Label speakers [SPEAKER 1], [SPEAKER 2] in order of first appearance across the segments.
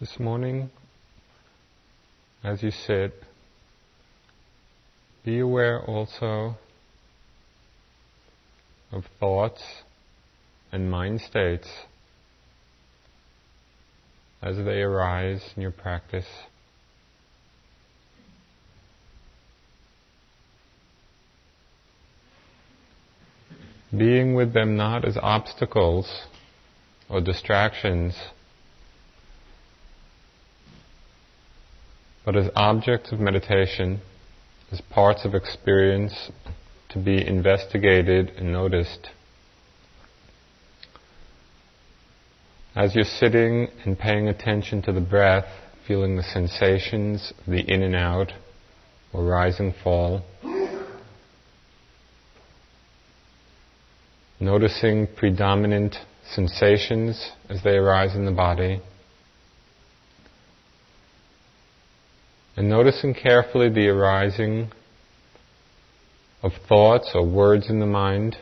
[SPEAKER 1] This morning, as you sit, be aware also of thoughts and mind states as they arise in your practice. Being with them not as obstacles or distractions, but as objects of meditation, as parts of experience to be investigated and noticed. As you're sitting and paying attention to the breath, feeling the sensations, the in and out, or rise and fall, noticing predominant sensations as they arise in the body, and noticing carefully the arising of thoughts or words in the mind,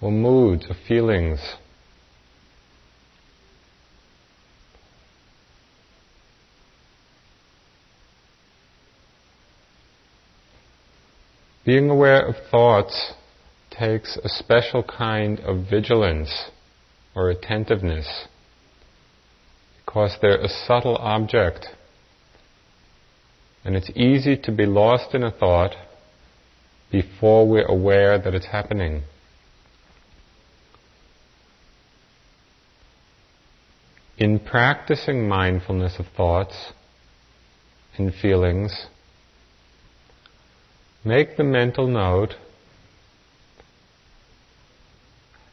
[SPEAKER 1] or moods or feelings. Being aware of thoughts takes a special kind of vigilance or attentiveness because they're a subtle object and it's easy to be lost in a thought before we're aware that it's happening. In practicing mindfulness of thoughts and feelings, make the mental note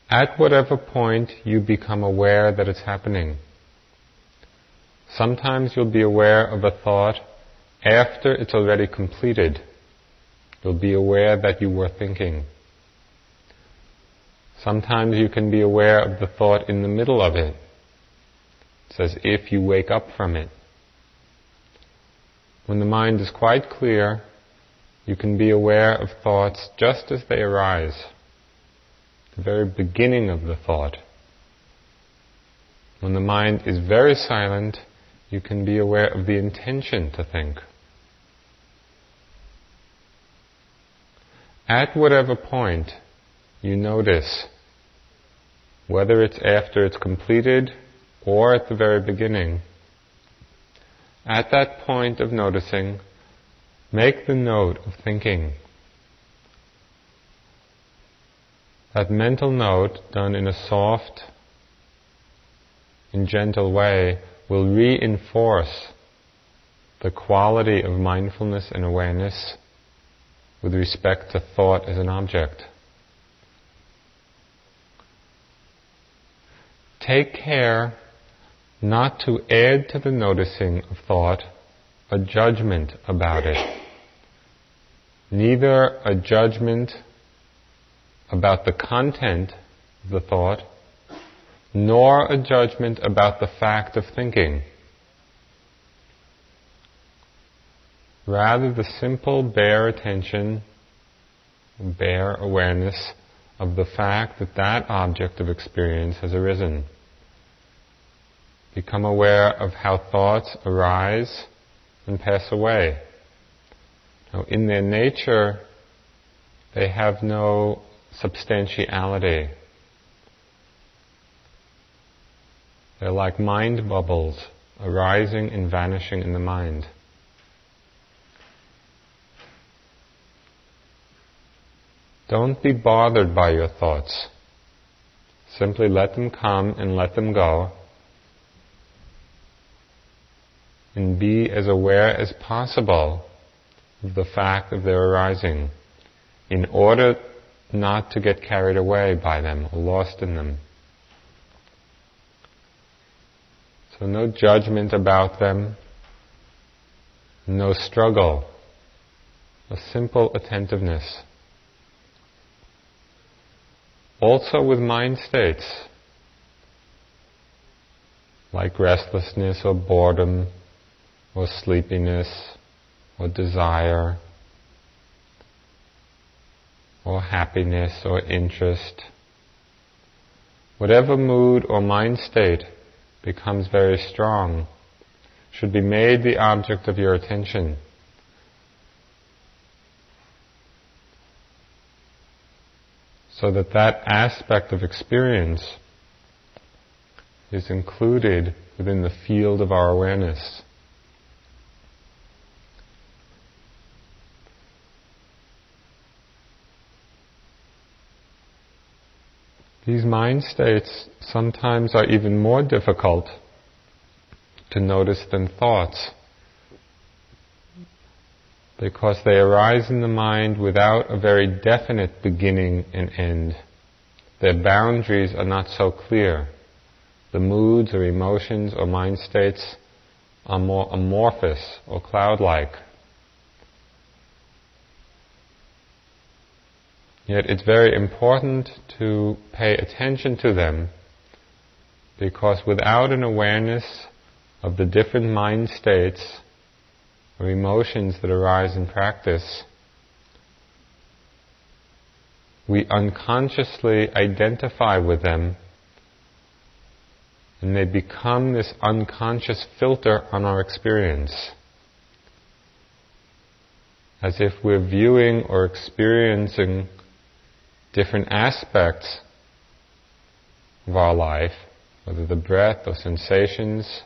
[SPEAKER 1] at whatever point you become aware that it's happening. Sometimes you'll be aware of a thought after it's already completed, you'll be aware that you were thinking. Sometimes you can be aware of the thought in the middle of it. It's as if you wake up from it. When the mind is quite clear, you can be aware of thoughts just as they arise, the very beginning of the thought. When the mind is very silent, you can be aware of the intention to think. At whatever point you notice, whether it's after it's completed or at the very beginning, at that point of noticing, make the note of thinking. That mental note done in a soft and gentle way will reinforce the quality of mindfulness and awareness with respect to thought as an object. Take care not to add to the noticing of thought a judgment about it. Neither a judgment about the content of the thought, nor a judgment about the fact of thinking. Rather, the simple, bare attention, bare awareness of the fact that that object of experience has arisen. Become aware of how thoughts arise and pass away. Now, in their nature, they have no substantiality. They're like mind bubbles arising and vanishing in the mind. Don't be bothered by your thoughts. Simply let them come and let them go. And be as aware as possible of the fact of their arising in order not to get carried away by them or lost in them. So no judgment about them, no struggle, a simple attentiveness. Also with mind states, like restlessness or boredom or sleepiness or desire or happiness or interest. Whatever mood or mind state becomes very strong should be made the object of your attention. So that that aspect of experience is included within the field of our awareness. These mind states sometimes are even more difficult to notice than thoughts because they arise in the mind without a very definite beginning and end. Their boundaries are not so clear. The moods or emotions or mind states are more amorphous or cloud-like. Yet it's very important to pay attention to them because without an awareness of the different mind states or emotions that arise in practice, we unconsciously identify with them and they become this unconscious filter on our experience. As if we're viewing or experiencing different aspects of our life, whether the breath or sensations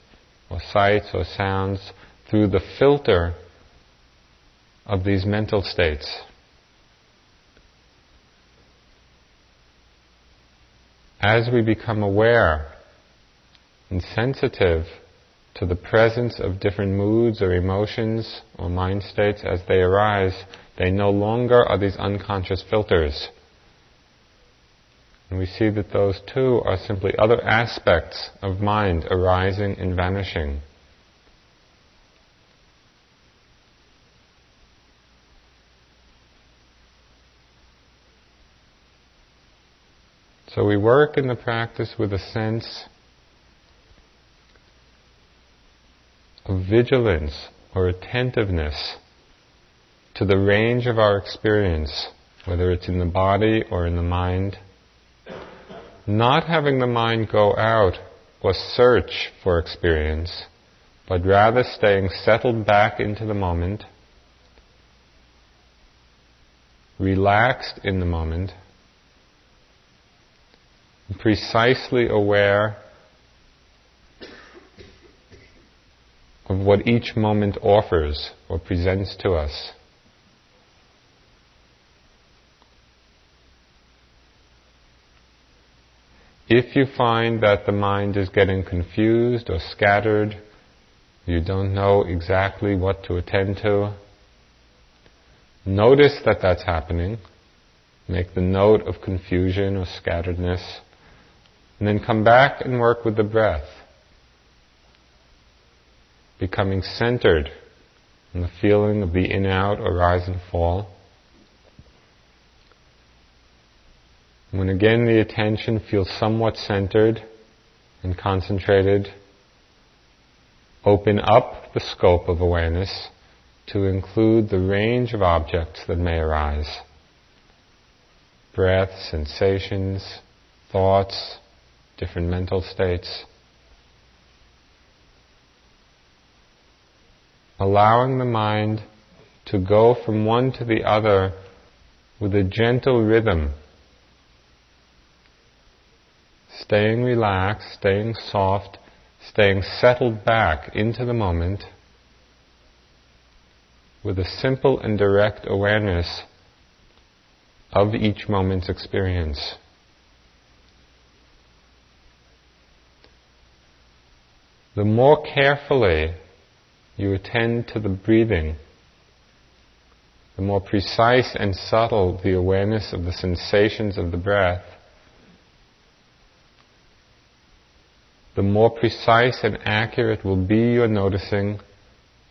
[SPEAKER 1] or sights or sounds, through the filter of these mental states. As we become aware and sensitive to the presence of different moods or emotions or mind states as they arise, they no longer are these unconscious filters. And we see that those too are simply other aspects of mind arising and vanishing. So we work in the practice with a sense of vigilance or attentiveness to the range of our experience, whether it's in the body or in the mind not having the mind go out or search for experience, but rather staying settled back into the moment, relaxed in the moment, precisely aware of what each moment offers or presents to us. If you find that the mind is getting confused or scattered, you don't know exactly what to attend to, notice that that's happening. Make the note of confusion or scatteredness, and then come back and work with the breath. Becoming centered in the feeling of the in out or rise and fall. When again the attention feels somewhat centered and concentrated, open up the scope of awareness to include the range of objects that may arise. Breath, sensations, thoughts, different mental states. Allowing the mind to go from one to the other with a gentle rhythm staying relaxed, staying soft, staying settled back into the moment with a simple and direct awareness of each moment's experience. The more carefully you attend to the breathing, the more precise and subtle the awareness of the sensations of the breath, the more precise and accurate will be your noticing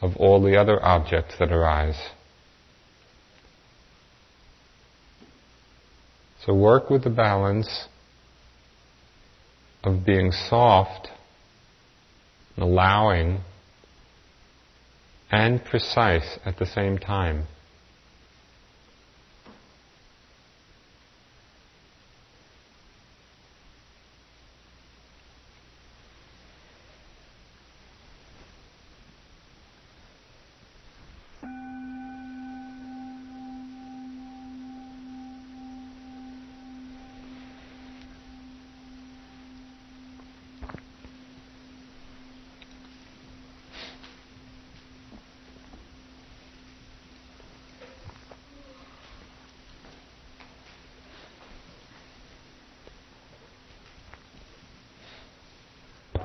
[SPEAKER 1] of all the other objects that arise. So work with the balance of being soft, allowing, and precise at the same time.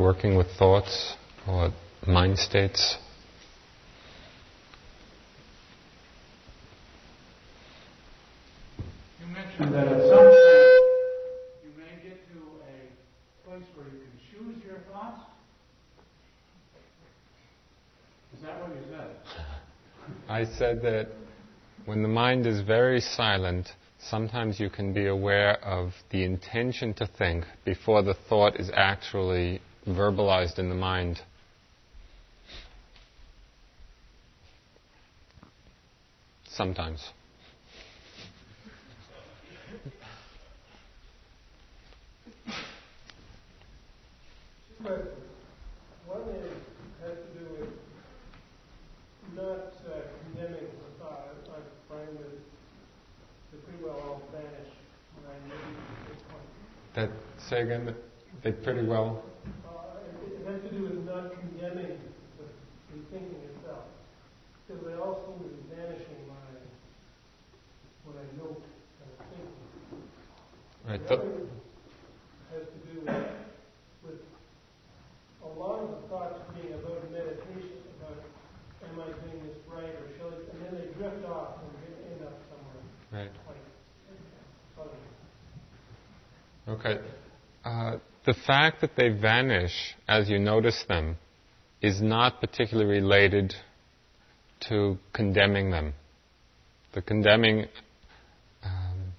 [SPEAKER 1] Working with thoughts or mind states?
[SPEAKER 2] You mentioned that at some point you may get to a place where you can choose your thoughts. Is that what you said?
[SPEAKER 1] I said that when the mind is very silent, sometimes you can be aware of the intention to think before the thought is actually verbalized in the mind. Sometimes.
[SPEAKER 3] But one is, has to do with not uh, condemning the thought. I find that they pretty well all vanish when I maybe this point.
[SPEAKER 1] That say again. They pretty well.
[SPEAKER 3] Uh, it, it has to do with not condemning the, the thinking itself. Because they all seem to be vanishing when I, when I note and think.
[SPEAKER 1] Right.
[SPEAKER 3] The
[SPEAKER 1] The,
[SPEAKER 3] other has to do with, with a lot of the thoughts being about meditation, about am I doing this right or shall I, and then they drift off and they end up somewhere
[SPEAKER 1] right.
[SPEAKER 3] like fuzzy.
[SPEAKER 1] Okay. Uh, the fact that they vanish as you notice them is not particularly related to condemning them. The condemning. Um,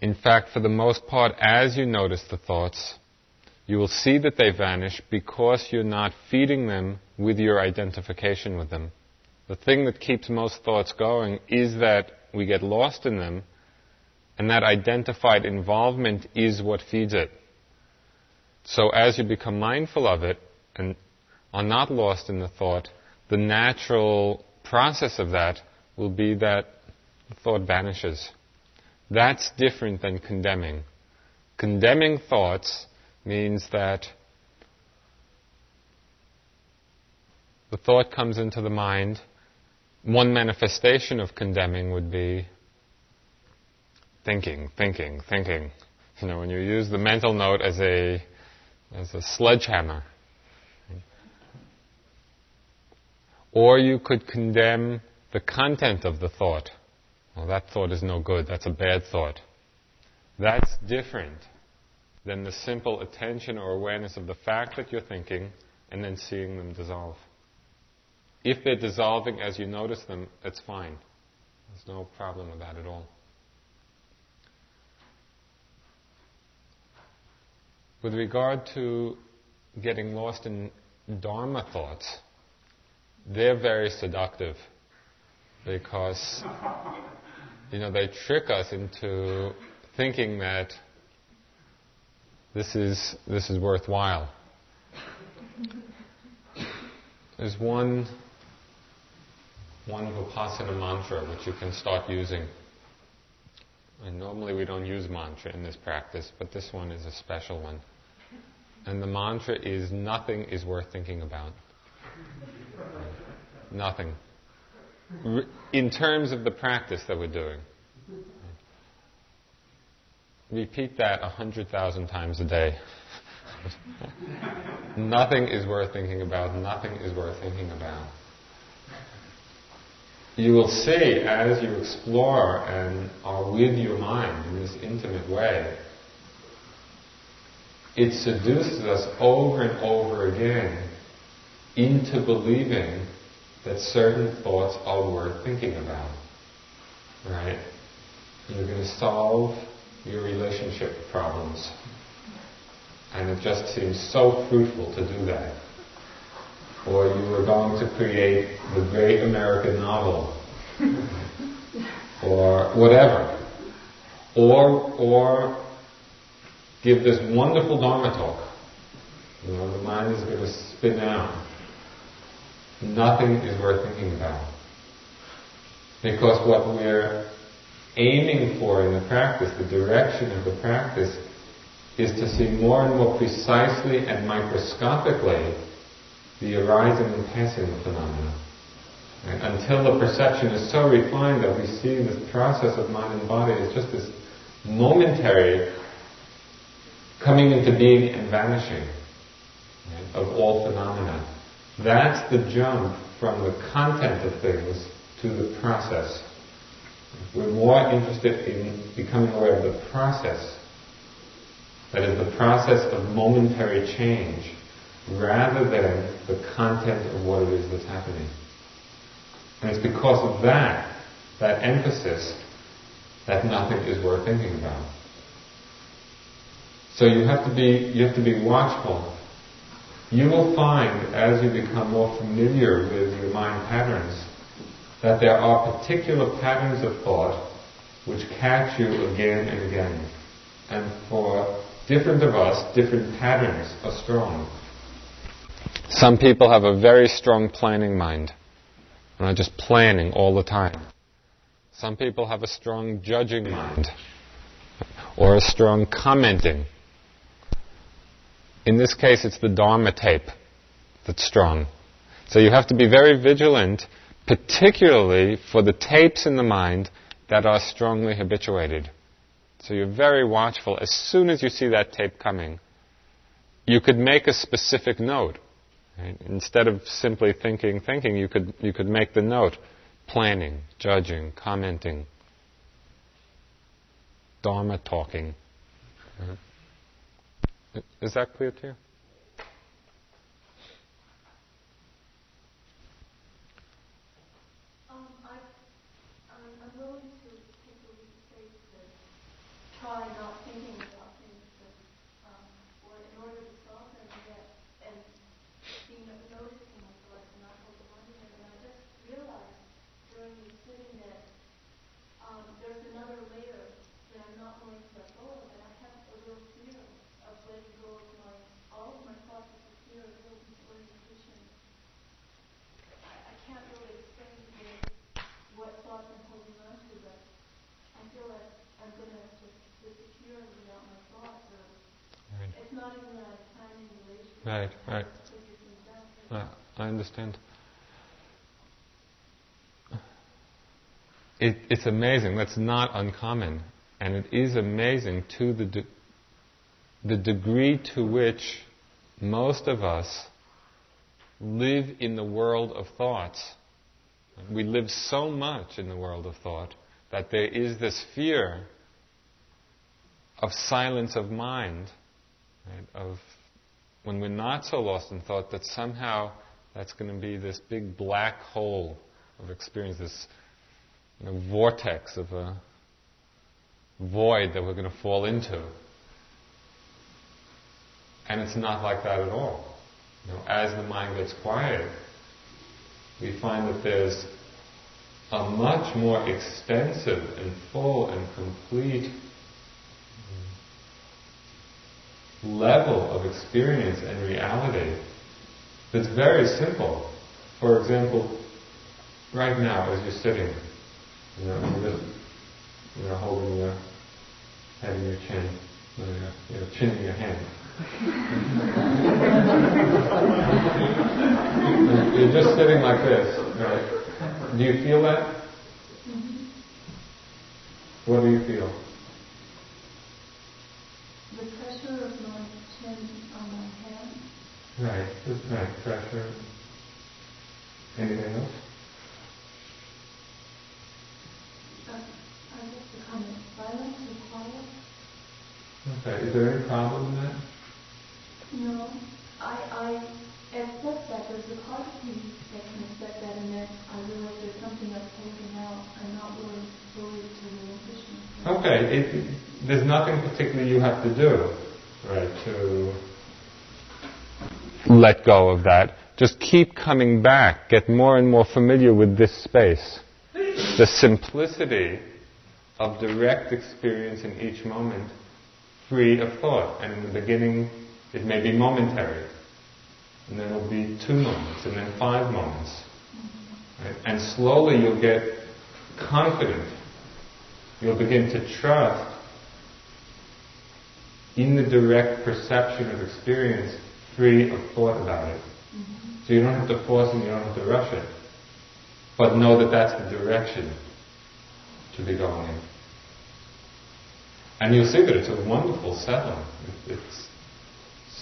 [SPEAKER 1] in fact, for the most part, as you notice the thoughts, you will see that they vanish because you're not feeding them with your identification with them. The thing that keeps most thoughts going is that we get lost in them and that identified involvement is what feeds it. So as you become mindful of it and are not lost in the thought, the natural process of that will be that the thought vanishes. That's different than condemning. Condemning thoughts means that the thought comes into the mind. One manifestation of condemning would be thinking, thinking, thinking. You know, when you use the mental note as a as a sledgehammer. Or you could condemn the content of the thought. Well, that thought is no good. That's a bad thought. That's different than the simple attention or awareness of the fact that you're thinking and then seeing them dissolve. If they're dissolving as you notice them, it's fine. There's no problem with that at all. With regard to getting lost in Dharma thoughts, they're very seductive because you know they trick us into thinking that this is this is worthwhile. There's one one Vipassana mantra which you can start using. And normally we don't use mantra in this practice, but this one is a special one. And the mantra is nothing is worth thinking about. Nothing. In terms of the practice that we're doing. Repeat that a hundred thousand times a day. nothing is worth thinking about. Nothing is worth thinking about. You will see as you explore and are with your mind in this intimate way, it seduces us over and over again into believing that certain thoughts are worth thinking about. Right? You're going to solve your relationship problems. And it just seems so fruitful to do that. Or you are going to create the great American novel. or whatever. Or, or give this wonderful Dharma talk. You know, the mind is going to spin out. Nothing is worth thinking about. Because what we're aiming for in the practice, the direction of the practice, is to see more and more precisely and microscopically the arising and passing of phenomena. Until the perception is so refined that we see this process of mind and body as just this momentary coming into being and vanishing of all phenomena. That's the jump from the content of things to the process. We're more interested in becoming aware of the process, that is, the process of momentary change, rather than the content of what it is that's happening. And it's because of that, that emphasis, that nothing is worth thinking about. So you have to be you have to be watchful. You will find as you become more familiar with your mind patterns that there are particular patterns of thought which catch you again and again. And for different of us, different patterns are strong. Some people have a very strong planning mind and are just planning all the time. Some people have a strong judging mind or a strong commenting. In this case, it's the Dharma tape that's strong. So you have to be very vigilant particularly for the tapes in the mind that are strongly habituated. So you're very watchful. As soon as you see that tape coming, you could make a specific note. Right? Instead of simply thinking, thinking, you could, you could make the note planning, judging, commenting, Dharma talking. Is that clear to you? Right, right. Uh, I understand. It, it's amazing. That's not uncommon. And it is amazing to the, de- the degree to which most of us live in the world of thoughts. We live so much in the world of thought that there is this fear of silence of mind, right, of when we're not so lost in thought, that somehow that's going to be this big black hole of experience, this you know, vortex of a void that we're going to fall into. And it's not like that at all. You know, as the mind gets quiet, we find that there's a much more extensive and full and complete level of experience and reality that's very simple. For example, right now as you're sitting, you know, you're just you know, holding your head in your chin, you know, you know chin in your hand. you're just sitting like this, right? Do you feel that? Mm-hmm. What do you feel?
[SPEAKER 4] The pressure of my chin on my hand.
[SPEAKER 1] Right, just right, pressure. Anything else?
[SPEAKER 4] Uh, I guess the comment silence or quiet.
[SPEAKER 1] Okay, is there any problem in that?
[SPEAKER 4] No, I, I accept that there's a part of me that can accept that and then I realize there's something that's holding out. I'm not willing fully to relinquish myself.
[SPEAKER 1] Okay, it, there's nothing particularly you have to do, right, to let go of that. Just keep coming back, get more and more familiar with this space. The simplicity of direct experience in each moment, free of thought. And in the beginning, it may be momentary. And then it'll be two moments, and then five moments. Right? And slowly you'll get confident. You'll begin to trust in the direct perception of experience, free of thought about it. So you don't have to force it, you don't have to rush it. But know that that's the direction to be going in. And you'll see that it's a wonderful settling. It's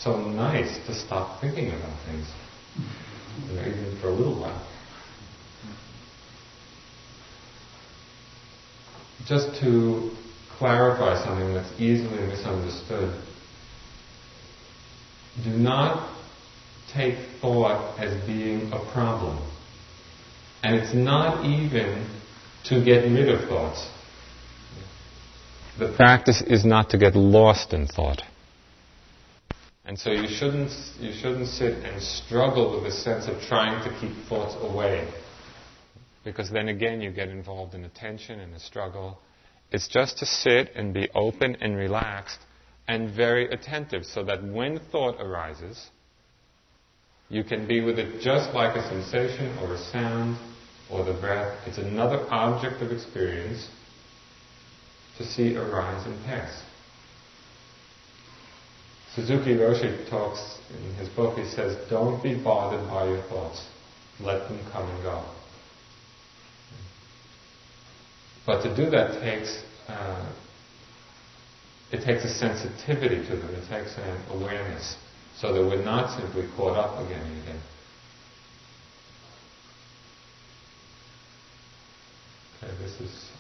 [SPEAKER 1] so nice to stop thinking about things, you know, even for a little while. Just to clarify something that's easily misunderstood, do not take thought as being a problem. And it's not even to get rid of thoughts. The practice is not to get lost in thought. And so you shouldn't, you shouldn't sit and struggle with the sense of trying to keep thoughts away. Because then again you get involved in a tension and a struggle. It's just to sit and be open and relaxed and very attentive so that when thought arises, you can be with it just like a sensation or a sound or the breath. It's another object of experience to see arise and pass. Suzuki Roshi talks in his book, he says, don't be bothered by your thoughts. Let them come and go. But to do that takes uh, it takes a sensitivity to them. It takes an awareness, so that we're not simply caught up again and again. Okay, this is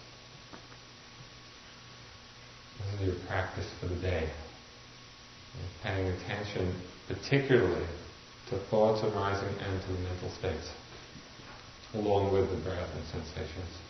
[SPEAKER 1] this is your practice for the day. Paying attention particularly to thoughts arising and to the mental states, along with the breath and sensations.